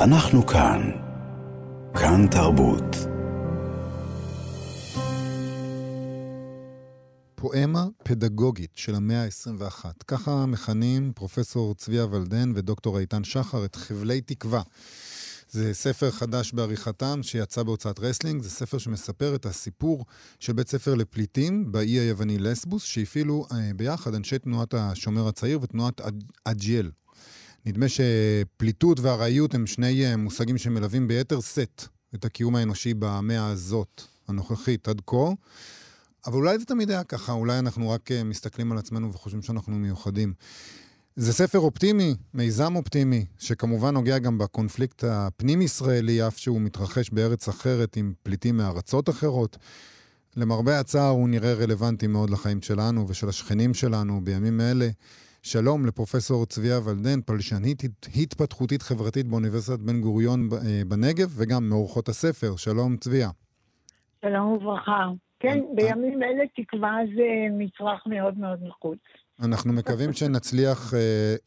אנחנו כאן. כאן תרבות. פואמה פדגוגית של המאה ה-21. ככה מכנים פרופסור צביה ולדן ודוקטור איתן שחר את חבלי תקווה. זה ספר חדש בעריכתם שיצא בהוצאת רסלינג, זה ספר שמספר את הסיפור של בית ספר לפליטים באי היווני לסבוס, שהפעילו אה, ביחד אנשי תנועת השומר הצעיר ותנועת אג'יאל. נדמה שפליטות וארעיות הם שני אה, מושגים שמלווים ביתר שאת את הקיום האנושי במאה הזאת, הנוכחית, עד כה. אבל אולי זה תמיד היה ככה, אולי אנחנו רק אה, מסתכלים על עצמנו וחושבים שאנחנו מיוחדים. זה ספר אופטימי, מיזם אופטימי, שכמובן נוגע גם בקונפליקט הפנים-ישראלי, אף שהוא מתרחש בארץ אחרת עם פליטים מארצות אחרות. למרבה הצער הוא נראה רלוונטי מאוד לחיים שלנו ושל השכנים שלנו בימים אלה. שלום לפרופסור צביה ולדן, פלשנית התפתחותית חברתית באוניברסיטת בן גוריון אה, בנגב, וגם מאורחות הספר. שלום צביה. שלום וברכה. כן, אה, בימים אלה תקווה זה מצרך מאוד מאוד נחוץ. אנחנו מקווים שנצליח uh,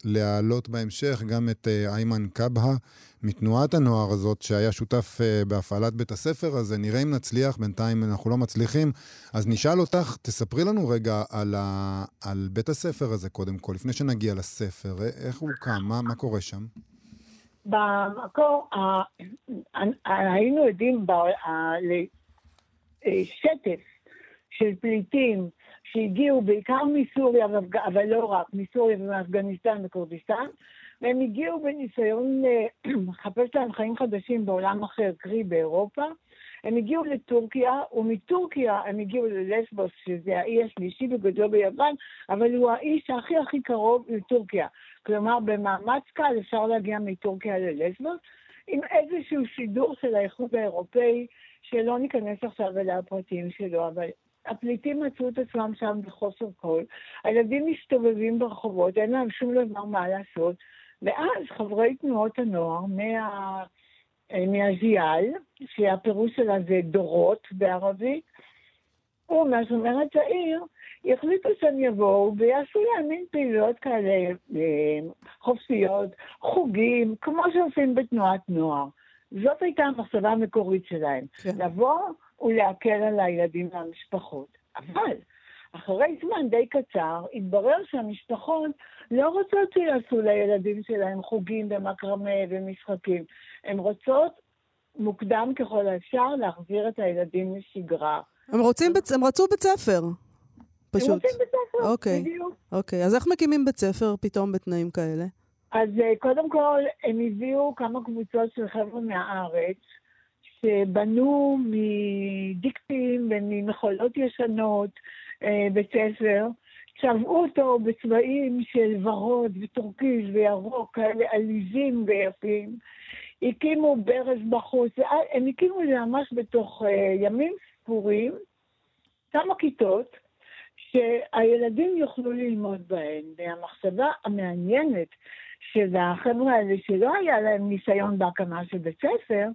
להעלות בהמשך גם את uh, איימן קבהה מתנועת הנוער הזאת, שהיה שותף uh, בהפעלת בית הספר הזה. נראה אם נצליח, בינתיים אנחנו לא מצליחים. אז נשאל אותך, תספרי לנו רגע על, ה... על בית הספר הזה קודם כל, לפני שנגיע לספר. איך הוא קם? מה, מה קורה שם? במקור, היינו עדים לשטף של פליטים שהגיעו בעיקר מסוריה, אבל לא רק, מסוריה ומאפגניסטן וכורדיסטן, והם הגיעו בניסיון לחפש להם חיים חדשים בעולם אחר, קרי באירופה. הם הגיעו לטורקיה, ומטורקיה הם הגיעו ללסבוס, שזה האי השלישי בגודלו ביוון, אבל הוא האי שהכי הכי קרוב לטורקיה. כלומר, במאמץ קל אפשר להגיע מטורקיה ללסבוס, עם איזשהו שידור של האיחוד האירופאי, שלא ניכנס עכשיו אל הפרטים שלו, אבל הפליטים מצאו את עצמם שם בחוסר כל, הילדים מסתובבים ברחובות, אין להם שום דבר מה לעשות, ואז חברי תנועות הנוער מה... מהזיאל, שהפירוש שלה זה דורות בערבית, ומהשומר הצעיר, החליטו שהם יבואו ויעשו להם מין פעילויות כאלה אה, חופשיות, חוגים, כמו שעושים בתנועת נוער. זאת הייתה המחשבה המקורית שלהם. כן. לבוא ולהקל על הילדים והמשפחות. אבל אחרי זמן די קצר, התברר שהמשפחות לא רוצות שיעשו לילדים שלהם חוגים ומקרמה ומשחקים. הן רוצות מוקדם ככל האפשר להחזיר את הילדים לשגרה. הם, רוצים בית, הם רצו בית ספר, פשוט. הם רוצים בית ספר, אוקיי, בדיוק. אוקיי, אז איך מקימים בית ספר פתאום בתנאים כאלה? אז אה, קודם כל, הם הביאו כמה קבוצות של חבר'ה מהארץ, שבנו מדיקטים וממחולות ישנות אה, בית ספר, צבעו אותו בצבעים של ורוד וטורקיז וירוק, כאלה עליזים ויפים. הקימו ברז בחוץ, הם הקימו את זה ממש בתוך אה, ימים ספורים, כמה כיתות, שהילדים יוכלו ללמוד בהן. והמחשבה המעניינת של החבר'ה האלה, שלא היה להם ניסיון בהקמה של בית ספר,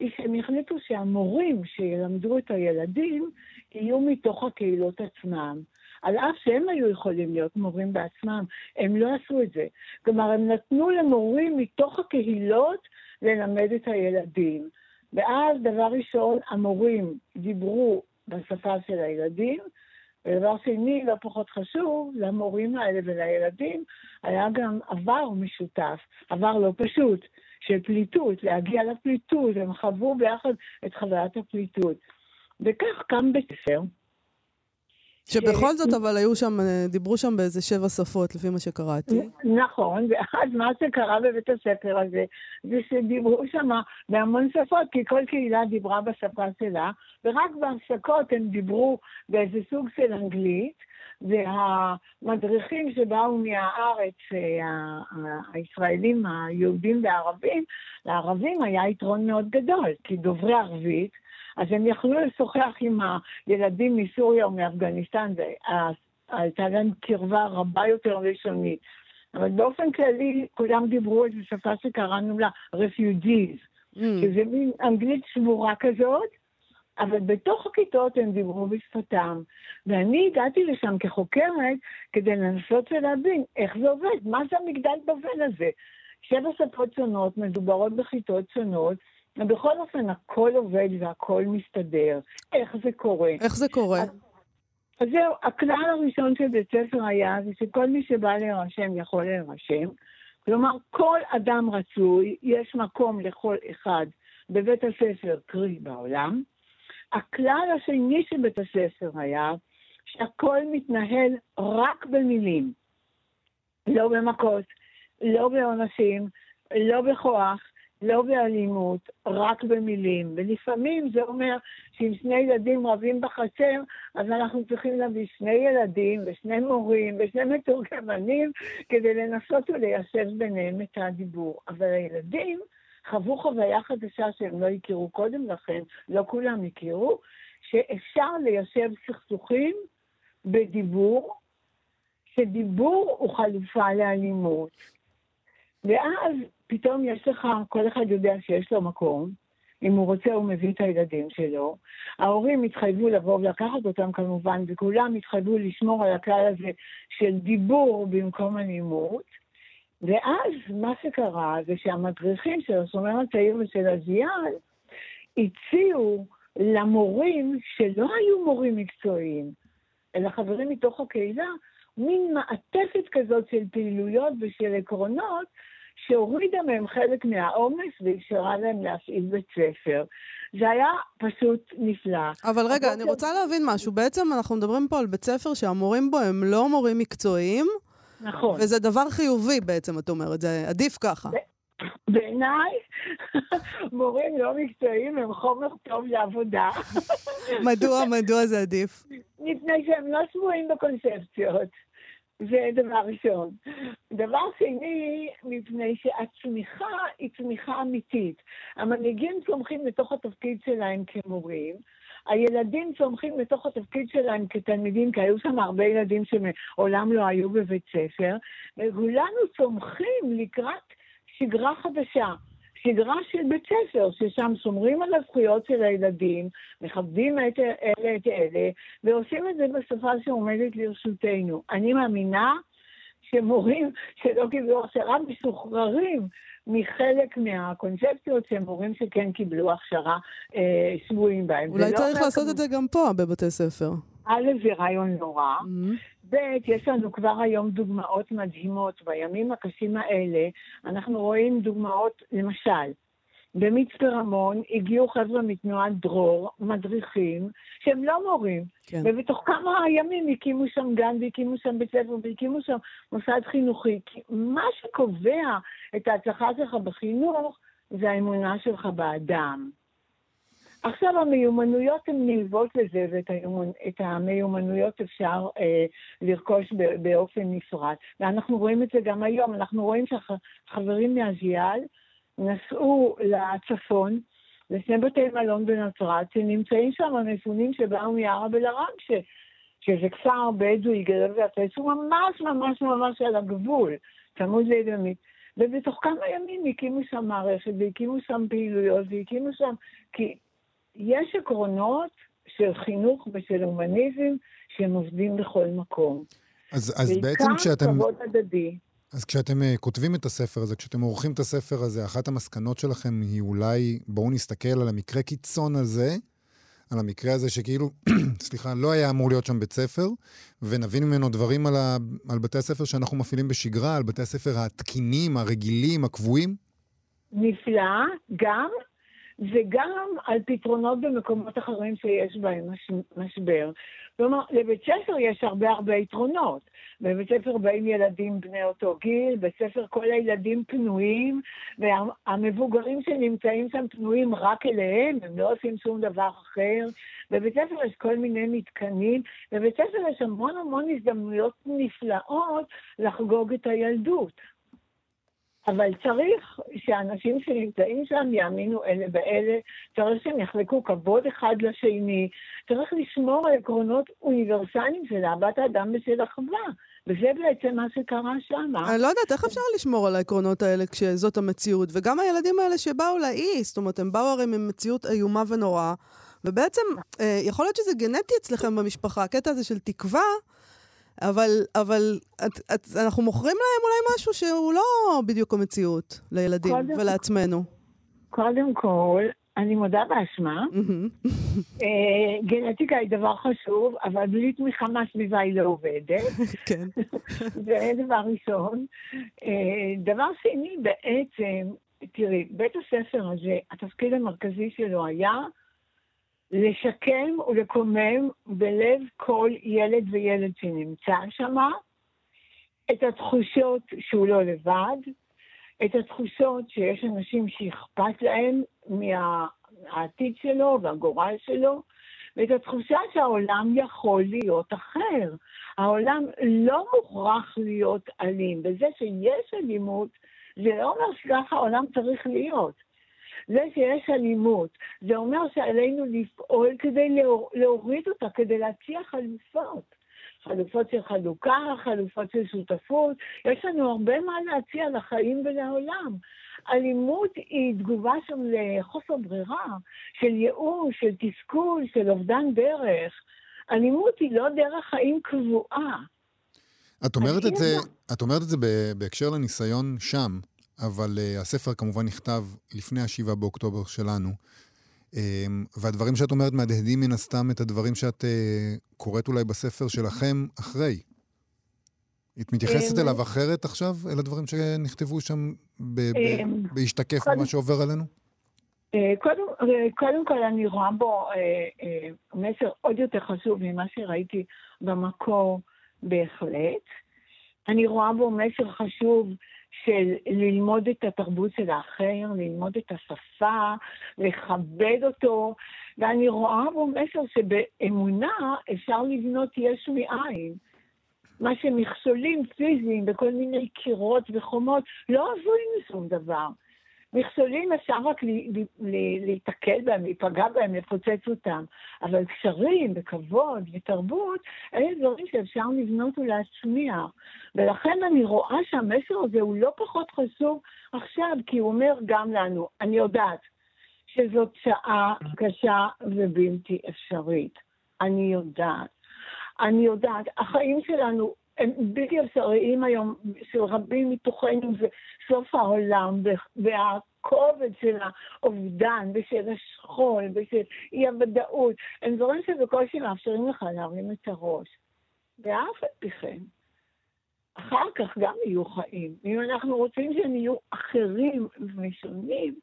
היא שהם החליטו שהמורים שילמדו את הילדים יהיו מתוך הקהילות עצמם. על אף שהם היו יכולים להיות מורים בעצמם, הם לא עשו את זה. כלומר, הם נתנו למורים מתוך הקהילות ללמד את הילדים. ואז, דבר ראשון, המורים דיברו בשפה של הילדים, ודבר שני, לא פחות חשוב, למורים האלה ולילדים היה גם עבר משותף, עבר לא פשוט. של פליטות, להגיע לפליטות, הם חוו ביחד את חוויית הפליטות. וכך קם בית ספר. שבכל זאת, אבל היו שם, דיברו שם באיזה שבע שפות, לפי מה שקראתי. נכון, ואז מה שקרה בבית הספר הזה, זה שדיברו שם בהמון שפות, כי כל קהילה דיברה בשפה שלה, ורק בהפסקות הם דיברו באיזה סוג של אנגלית, והמדריכים שבאו מהארץ, אה, הישראלים, היהודים והערבים, לערבים היה יתרון מאוד גדול, כי דוברי ערבית, אז הם יכלו לשוחח עם הילדים מסוריה או מאפגניסטן, והייתה להם קרבה רבה יותר לשונית. אבל באופן כללי, כולם דיברו איזו שפה שקראנו לה refugees, mm. שזה מין אנגלית שבורה כזאת, אבל בתוך הכיתות הם דיברו בשפתם. ואני הגעתי לשם כחוקרת כדי לנסות ולהבין איך זה עובד, מה זה המגדל בבל הזה. שבע שפות שונות, מדוברות בכיתות שונות, ובכל אופן הכל עובד והכל מסתדר. איך זה קורה? איך זה קורה? אז, אז זהו, הכלל הראשון של בית ספר היה זה שכל מי שבא להירשם יכול להירשם. כלומר, כל אדם רצוי, יש מקום לכל אחד בבית הספר, קרי בעולם. הכלל השני של בית הספר היה שהכל מתנהל רק במילים, לא במכות, לא בעונשים, לא בכוח, לא באלימות, רק במילים. ולפעמים זה אומר שאם שני ילדים רבים בחצר, אז אנחנו צריכים להביא שני ילדים ושני מורים ושני מתורגמנים כדי לנסות וליישב ביניהם את הדיבור. אבל הילדים חוו חוויה חדשה שהם לא הכירו קודם לכן, לא כולם הכירו, שאפשר ליישב סכסוכים בדיבור, שדיבור הוא חלופה לאלימות. ואז פתאום יש לך, כל אחד יודע שיש לו מקום, אם הוא רוצה הוא מביא את הילדים שלו. ההורים התחייבו לבוא ולקחת אותם כמובן, וכולם התחייבו לשמור על הכלל הזה של דיבור במקום אלימות. ואז מה שקרה זה שהמדריכים של השומר הצעיר ושל הזיאל הציעו למורים שלא היו מורים מקצועיים, אלא חברים מתוך הקהילה, מין מעטפת כזאת של פעילויות ושל עקרונות שהורידה מהם חלק מהעומס ואפשרה להם להפעיל בית ספר. זה היה פשוט נפלא. אבל רגע, אני רוצה להבין משהו. בעצם אנחנו מדברים פה על בית ספר שהמורים בו הם לא מורים מקצועיים. נכון. וזה דבר חיובי בעצם, את אומרת, זה עדיף ככה. בעיניי, מורים לא מקצועיים הם חומר טוב לעבודה. מדוע, מדוע זה עדיף? מפני שהם לא שבויים בקונספציות. זה דבר ראשון. דבר שני, מפני שהצמיחה היא צמיחה אמיתית. המנהיגים צומחים לתוך התפקיד שלהם כמורים, הילדים צומחים לתוך התפקיד שלהם כתלמידים, כי היו שם הרבה ילדים שמעולם לא היו בבית ספר, וכולנו צומחים לקראת שגרה חדשה. שגרה של בית ספר, ששם שומרים על הזכויות של הילדים, מכבדים את אלה את אלה, ועושים את זה בשפה שעומדת לרשותנו. אני מאמינה שמורים שלא קיבלו הכשרה משוחררים מחלק מהקונספציות שהם מורים שכן קיבלו הכשרה אה, שבויים בהם. אולי צריך לעשות. את זה גם פה, בבתי ספר. א', זה רעיון נורא. Mm-hmm. ב', יש לנו כבר היום דוגמאות מדהימות. בימים הקשים האלה אנחנו רואים דוגמאות, למשל, במצפה רמון הגיעו חבר'ה מתנועת דרור, מדריכים, שהם לא מורים. כן. ובתוך כמה ימים הקימו שם גן והקימו שם בית ספר והקימו שם מוסד חינוכי. כי מה שקובע את ההצלחה שלך בחינוך זה האמונה שלך באדם. עכשיו המיומנויות הן נלוות לזה, ואת. המיומנויות אפשר אה, לרכוש באופן נפרד. ואנחנו רואים את זה גם היום, אנחנו רואים שהחברים מהז'יאל נסעו לצפון, לשני בתי מלון בנצרת, שנמצאים שם המפונים שבאו מערב אל-עראמשה, שזה כפר בדואי גדול ויפה, שהוא ממש ממש ממש על הגבול, צמוד לידמית. ובתוך כמה ימים הקימו שם מערכת, והקימו שם פעילויות, והקימו שם... כי יש עקרונות של חינוך ושל הומניזם שהם עובדים בכל מקום. אז, אז בעצם כשאתם... בעיקר כבוד הדדי. אז כשאתם uh, כותבים את הספר הזה, כשאתם עורכים את הספר הזה, אחת המסקנות שלכם היא אולי, בואו נסתכל על המקרה קיצון הזה, על המקרה הזה שכאילו, סליחה, לא היה אמור להיות שם בית ספר, ונבין ממנו דברים על, ה, על בתי הספר שאנחנו מפעילים בשגרה, על בתי הספר התקינים, הרגילים, הקבועים? נפלא, גם וגם על פתרונות במקומות אחרים שיש בהם מש, משבר. כלומר, לבית ספר יש הרבה הרבה יתרונות. בבית ספר באים ילדים בני אותו גיל, בבית ספר כל הילדים פנויים, והמבוגרים שנמצאים שם פנויים רק אליהם, הם לא עושים שום דבר אחר. בבית ספר יש כל מיני מתקנים, בבית ספר יש המון המון הזדמנויות נפלאות לחגוג את הילדות. אבל צריך שאנשים שנמצאים שם יאמינו אלה באלה, צריך שהם יחלקו כבוד אחד לשני, צריך לשמור על עקרונות אוניברסליים של אהבת האדם ושל אחווה. וזה בעצם מה שקרה שם. אני לא יודעת, איך אפשר לשמור על העקרונות האלה כשזאת המציאות? וגם הילדים האלה שבאו לאי, זאת אומרת, הם באו הרי ממציאות איומה ונוראה, ובעצם, אה, יכול להיות שזה גנטי אצלכם במשפחה, הקטע הזה של תקווה, אבל, אבל את, את, אנחנו מוכרים להם אולי משהו שהוא לא בדיוק המציאות לילדים קודם, ולעצמנו. קודם כל, אני מודה באשמה. אה, גנטיקה היא דבר חשוב, אבל בלי תמיכה מהסביבה היא לא עובדת. כן. זה דבר ראשון. אה, דבר שני, בעצם, תראי, בית הספר הזה, התפקיד המרכזי שלו היה לשקם ולקומם בלב כל ילד וילד שנמצא שם את התחושות שהוא לא לבד, את התחושות שיש אנשים שאכפת להם מהעתיד שלו והגורל שלו, ואת התחושה שהעולם יכול להיות אחר. העולם לא מוכרח להיות אלים, וזה שיש אלימות, זה לא אומר שככה העולם צריך להיות. זה שיש אלימות, זה אומר שעלינו לפעול כדי להוריד אותה, כדי להציע חלופות. חלופות של חלוקה, חלופות של שותפות. יש לנו הרבה מה להציע לחיים ולעולם. אלימות היא תגובה שם לחוסר ברירה, של ייאוש, של תסכול, של אובדן דרך. אלימות היא לא דרך חיים קבועה. את אומרת, את זה, את אומרת את זה בהקשר לניסיון שם, אבל uh, הספר כמובן נכתב לפני ה-7 באוקטובר שלנו. Um, והדברים שאת אומרת מהדהדים מן הסתם את הדברים שאת uh, קוראת אולי בספר שלכם אחרי. את מתייחסת אליו אחרת עכשיו, אל הדברים שנכתבו שם בהשתקף ממה שעובר עלינו? קודם, קודם כל אני רואה בו מסר עוד יותר חשוב ממה שראיתי במקור בהחלט. אני רואה בו מסר חשוב של ללמוד את התרבות של האחר, ללמוד את השפה, לכבד אותו, ואני רואה בו מסר שבאמונה אפשר לבנות יש מאין. מה שמכשולים פיזיים בכל מיני קירות וחומות לא עזורים לשום דבר. מכשולים אפשר רק להיתקל בהם, להיפגע בהם, לפוצץ אותם. אבל קשרים וכבוד ותרבות, אלה דברים שאפשר לבנות ולהצמיע. ולכן אני רואה שהמסר הזה הוא לא פחות חשוב עכשיו, כי הוא אומר גם לנו, אני יודעת שזאת שעה קשה ובלתי אפשרית. אני יודעת. אני יודעת, החיים שלנו הם בלתי אפשריים היום, של רבים מתוכנו, זה סוף העולם, והכובד של האובדן, ושל השכול, ושל אי-הוודאות, הם דברים שבקושי מאפשרים לך להרים את הראש. ואף על פי כן, אחר כך גם יהיו חיים. אם אנחנו רוצים שהם יהיו אחרים ושונים,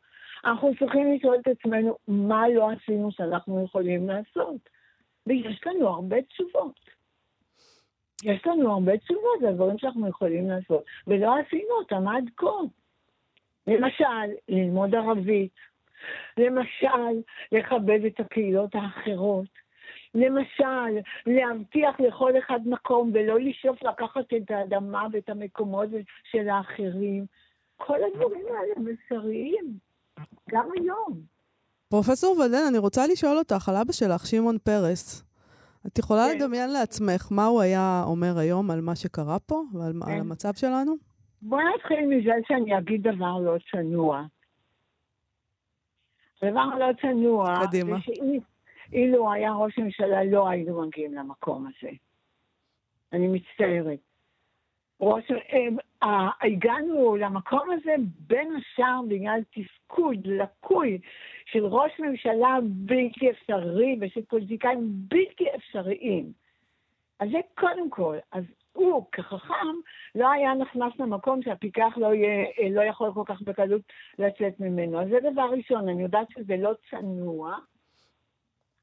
אנחנו צריכים לשאול את עצמנו מה לא עשינו שאנחנו יכולים לעשות. ויש לנו הרבה תשובות. יש לנו הרבה תשובות לדברים שאנחנו יכולים לעשות, ולא עשינו אותם עד כה. למשל, ללמוד ערבית, למשל, לכבד את הקהילות האחרות, למשל, להבטיח לכל אחד מקום ולא לשאוף לקחת את האדמה ואת המקומות של האחרים. כל הדברים האלה מסריים, גם היום. פרופסור ודן, אני רוצה לשאול אותך על אבא שלך, שמעון פרס. את יכולה כן. לדמיין לעצמך מה הוא היה אומר היום על מה שקרה פה ועל כן. על המצב שלנו? בואי נתחיל מזה שאני אגיד דבר לא צנוע. דבר לא צנוע, קדימה. שאילו היה ראש הממשלה לא היינו מגיעים למקום הזה. אני מצטערת. ראש, אה, הגענו למקום הזה בין השאר בגלל תפקוד לקוי של ראש ממשלה בלתי אפשרי ושל פוליטיקאים בלתי אפשריים. אז זה קודם כל. אז הוא, כחכם, לא היה נכנס למקום שהפיקח לא, יהיה, לא יכול כל כך בקלות לצאת ממנו. אז זה דבר ראשון, אני יודעת שזה לא צנוע,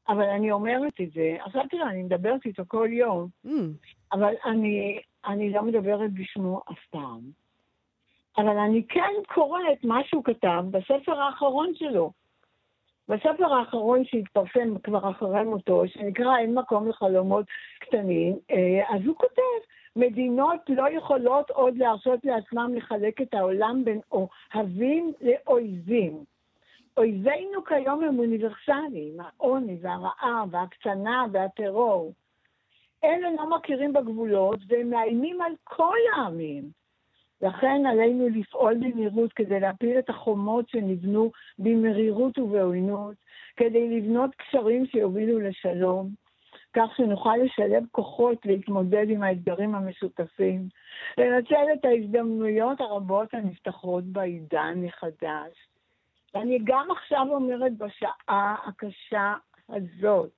אבל אני אומרת את זה. עכשיו תראה, אני מדברת איתו כל יום, mm. אבל אני, אני לא מדברת בשמו אף פעם. אבל אני כן קוראת מה שהוא כתב בספר האחרון שלו. בספר האחרון שהתפרסם כבר אחרי מותו, שנקרא אין מקום לחלומות קטנים, אה, אז הוא כותב, מדינות לא יכולות עוד להרשות לעצמם לחלק את העולם בין אוהבים לאויבים. אויבינו כיום הם אוניברסליים, העוני והרעב והקצנה והטרור. אלה לא מכירים בגבולות והם מאיימים על כל העמים. לכן עלינו לפעול במהירות כדי להפיל את החומות שנבנו במרירות ובעוינות, כדי לבנות קשרים שיובילו לשלום, כך שנוכל לשלב כוחות להתמודד עם האתגרים המשותפים, לנצל את ההזדמנויות הרבות הנפתחות בעידן מחדש. ואני גם עכשיו אומרת בשעה הקשה הזאת,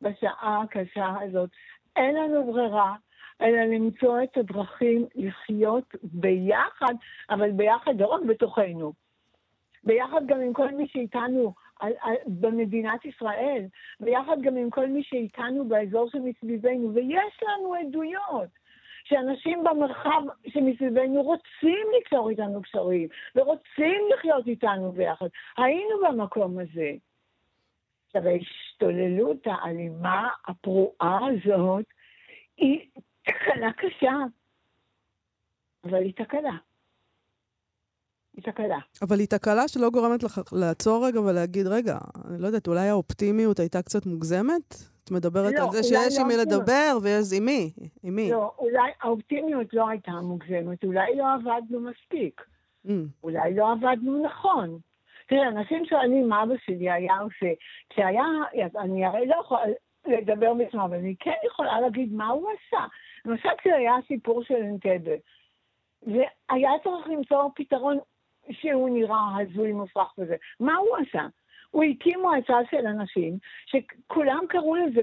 בשעה הקשה הזאת, אין לנו ברירה אלא למצוא את הדרכים לחיות ביחד, אבל ביחד לא רק בתוכנו, ביחד גם עם כל מי שאיתנו על, על, במדינת ישראל, ביחד גם עם כל מי שאיתנו באזור שמסביבנו, ויש לנו עדויות. שאנשים במרחב שמסביבנו רוצים לקשור איתנו קשרים, ורוצים לחיות איתנו ביחד. היינו במקום הזה. עכשיו, ההשתוללות האלימה, הפרועה הזאת, היא תקלה קשה, אבל היא תקלה. היא תקלה. אבל היא תקלה שלא גורמת לך לעצור רגע ולהגיד, רגע, אני לא יודעת, אולי האופטימיות הייתה קצת מוגזמת? את מדברת לא, על זה שיש לא עם מי לדבר ויש עם מי, עם מי. לא, אולי האופטימיות לא הייתה מוגזמת, אולי לא עבדנו מספיק. Mm. אולי לא עבדנו נכון. תראה, אנשים שואלים מה אבא שלי היה עושה. כשהיה, אני הרי לא יכולה לדבר בשמו, אבל אני כן יכולה להגיד מה הוא עשה. למשל כשהיה הסיפור של אנטבה, והיה צריך למצוא פתרון שהוא נראה הזוי מופרך וזה. מה הוא עשה? הוא הקים מועצה של אנשים שכולם קראו לזה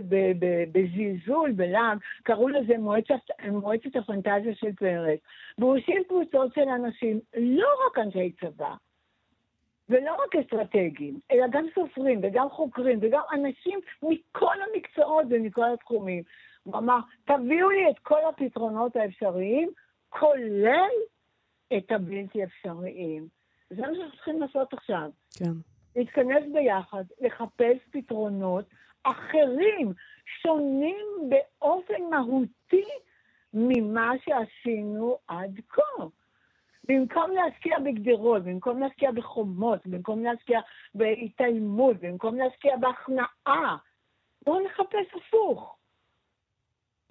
בזלזול, בלעג, קראו לזה מועצת, מועצת הפנטזיה של פרס. והוא הושיב קבוצות של אנשים, לא רק אנשי צבא, ולא רק אסטרטגיים, אלא גם סופרים וגם חוקרים וגם אנשים מכל המקצועות ומכל התחומים. הוא אמר, תביאו לי את כל הפתרונות האפשריים, כולל את הבלתי אפשריים. זה מה שאנחנו צריכים לעשות עכשיו. כן. להתכנס ביחד, לחפש פתרונות אחרים, שונים באופן מהותי ממה שעשינו עד כה. במקום להשקיע בגדרות, במקום להשקיע בחומות, במקום להשקיע בהתעלמות, במקום להשקיע בהכנעה, בואו נחפש הפוך.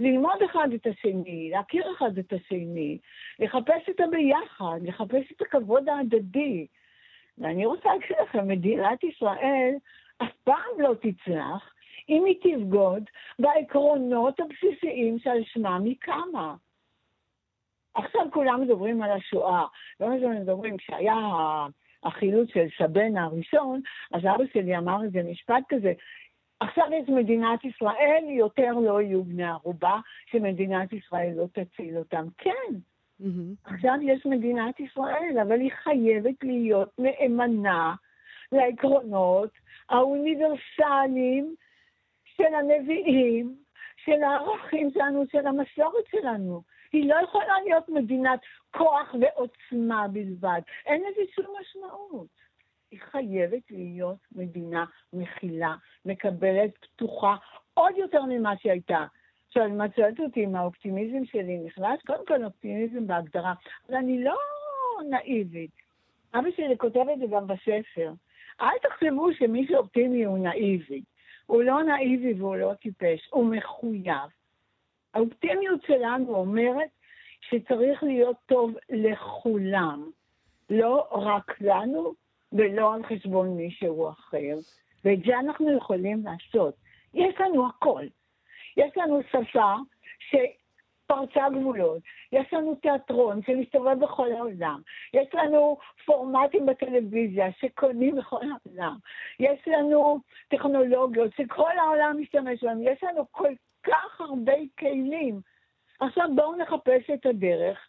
ללמוד אחד את השני, להכיר אחד את השני, לחפש את הביחד, לחפש את הכבוד ההדדי. ואני רוצה להגיד לכם, מדינת ישראל אף פעם לא תצלח אם היא תבגוד בעקרונות הבסיסיים שעל שמם היא קמה. עכשיו כולם מדברים על השואה. לא מדברים, כשהיה החילוץ של סבנה הראשון, אז אבא שלי אמר איזה משפט כזה, עכשיו יש מדינת ישראל, יותר לא יהיו בני ערובה, שמדינת ישראל לא תציל אותם. כן, mm-hmm. עכשיו יש מדינת ישראל, אבל היא חייבת להיות נאמנה לעקרונות האוניברסליים של הנביאים, של הערכים שלנו, של המסורת שלנו. היא לא יכולה להיות מדינת כוח ועוצמה בלבד. אין לזה שום משמעות. היא חייבת להיות מדינה מכילה, מקבלת, פתוחה, עוד יותר ממה שהיא הייתה. עכשיו, אם את שואלת אותי אם האופטימיזם שלי נכנס, קודם כל אופטימיזם בהגדרה, אבל אני לא נאיבית. אבא שלי כותב את זה גם בספר. אל תחשבו שמי שאופטימי הוא נאיבי. הוא לא נאיבי והוא לא טיפש, הוא מחויב. האופטימיות שלנו אומרת שצריך להיות טוב לכולם, לא רק לנו ולא על חשבון מישהו אחר. ואת זה אנחנו יכולים לעשות. יש לנו הכל. יש לנו שפה שפרצה גבולות, יש לנו תיאטרון שמסתובב בכל העולם, יש לנו פורמטים בטלוויזיה שקונים בכל העולם, יש לנו טכנולוגיות שכל העולם משתמש בהם, יש לנו כל כך הרבה כלים. עכשיו בואו נחפש את הדרך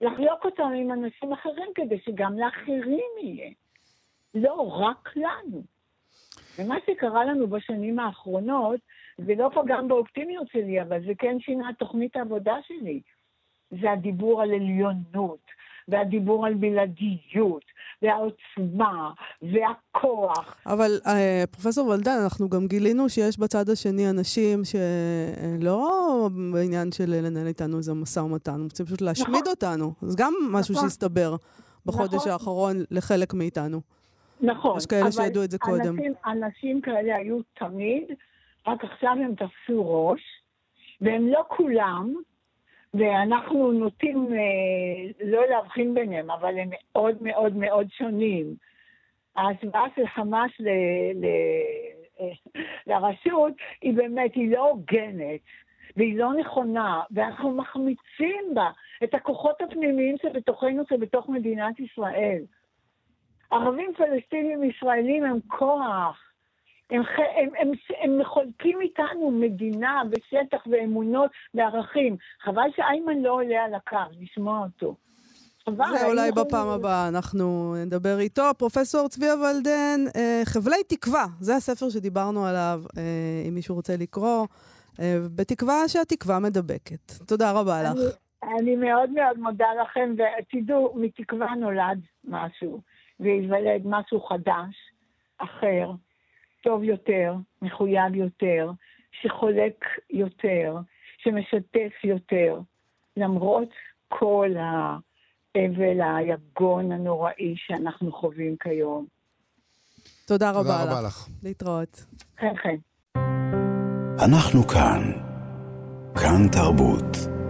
לחלוק אותם עם אנשים אחרים כדי שגם לאחרים יהיה. לא רק לנו. ומה שקרה לנו בשנים האחרונות, זה לא פגם באופטימיות שלי, אבל זה כן שינה את תוכנית העבודה שלי. זה הדיבור על עליונות, והדיבור על בלעדיות, והעוצמה, והכוח. אבל אה, פרופסור ולדן, אנחנו גם גילינו שיש בצד השני אנשים שלא בעניין של לנהל איתנו איזה משא ומתן, הם רוצים פשוט להשמיד נכון. אותנו. זה גם משהו נכון. שהסתבר בחודש נכון. האחרון לחלק מאיתנו. נכון. יש כאלה שידעו את זה קודם. אנשים, אנשים כאלה היו תמיד, רק עכשיו הם תפסו ראש, והם לא כולם, ואנחנו נוטים אה, לא להבחין ביניהם, אבל הם מאוד מאוד מאוד שונים. ההשוואה של חמאס לרשות, היא באמת, היא לא הוגנת. והיא לא נכונה, ואנחנו מחמיצים בה את הכוחות הפנימיים שבתוכנו, שבתוך מדינת ישראל. ערבים פלסטינים ישראלים הם כוח. הם, הם, הם, הם מחולקים איתנו מדינה ושטח ואמונות וערכים. חבל שאיימן לא עולה על הקו, לשמוע אותו. חבל, זה אולי בפעם הבאה אנחנו נדבר איתו. פרופסור צבי ולדן, אה, חבלי תקווה, זה הספר שדיברנו עליו, אה, אם מישהו רוצה לקרוא, אה, בתקווה שהתקווה מדבקת. תודה רבה לך. אני, אני מאוד מאוד מודה לכם, ותדעו, מתקווה נולד משהו, וייוולד משהו חדש, אחר. טוב יותר, מחויב יותר, שחולק יותר, שמשתף יותר, למרות כל האבל, היגון הנוראי שאנחנו חווים כיום. תודה רבה, תודה רבה לך. לך. להתראות. כן, כן. אנחנו כאן. כאן תרבות.